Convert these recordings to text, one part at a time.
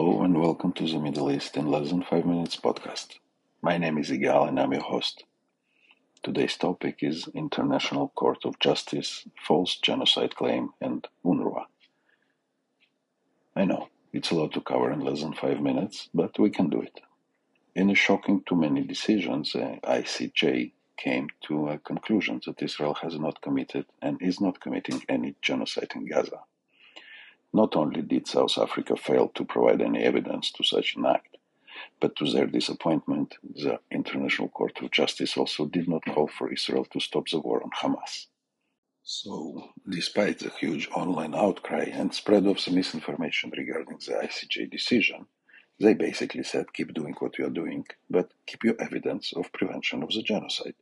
to the Middle East in less than 5 minutes podcast. My name is Igal and I'm your host. Today's topic is International Court of Justice, false genocide claim, and UNRWA. I know, it's a lot to cover in less than 5 minutes, but we can do it. In a shocking to many decisions, ICJ came to a conclusion that Israel has not committed and is not committing any genocide in Gaza. Not only did South Africa fail to provide any evidence to such an act, but to their disappointment, the International Court of Justice also did not call for Israel to stop the war on Hamas. So, despite the huge online outcry and spread of the misinformation regarding the ICJ decision, they basically said keep doing what you are doing, but keep your evidence of prevention of the genocide.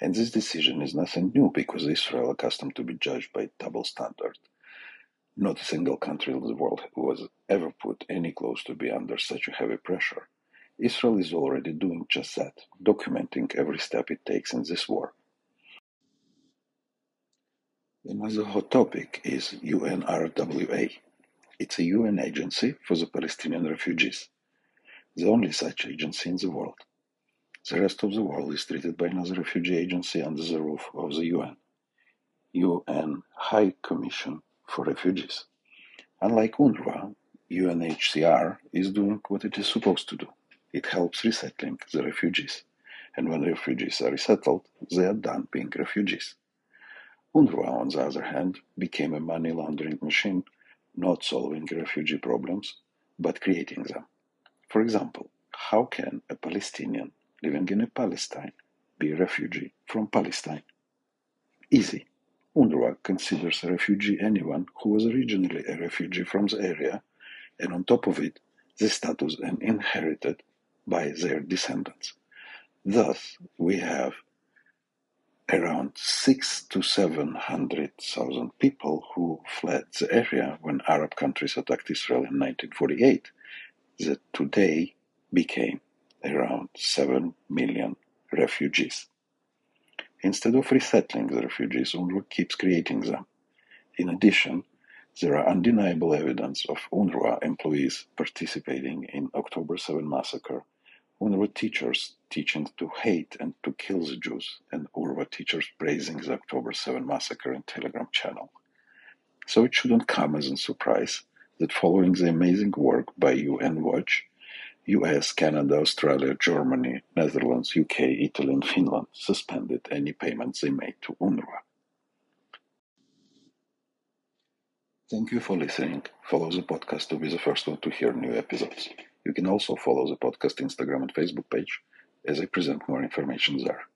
And this decision is nothing new because Israel accustomed to be judged by double standard not a single country in the world was ever put any close to be under such a heavy pressure. Israel is already doing just that, documenting every step it takes in this war. Another hot topic is UNRWA. It's a UN agency for the Palestinian refugees, the only such agency in the world. The rest of the world is treated by another refugee agency under the roof of the UN. UN High Commission for refugees. Unlike UNRWA, UNHCR is doing what it is supposed to do. It helps resettling the refugees. And when refugees are resettled, they are done being refugees. UNRWA, on the other hand, became a money laundering machine, not solving refugee problems, but creating them. For example, how can a Palestinian living in Palestine be a refugee from Palestine? Easy. UNRWA considers a refugee anyone who was originally a refugee from the area, and on top of it, the status and inherited by their descendants. Thus, we have around six to seven hundred thousand people who fled the area when Arab countries attacked Israel in 1948, that today became around seven million refugees. Instead of resettling the refugees, UNRWA keeps creating them. In addition, there are undeniable evidence of UNRWA employees participating in October 7 massacre, UNRWA teachers teaching to hate and to kill the Jews, and UNRWA teachers praising the October 7 massacre in Telegram channel. So it shouldn't come as a surprise that following the amazing work by UN Watch, US, Canada, Australia, Germany, Netherlands, UK, Italy, and Finland suspended any payments they made to UNRWA. Thank you for listening. Follow the podcast to be the first one to hear new episodes. You can also follow the podcast Instagram and Facebook page as I present more information there.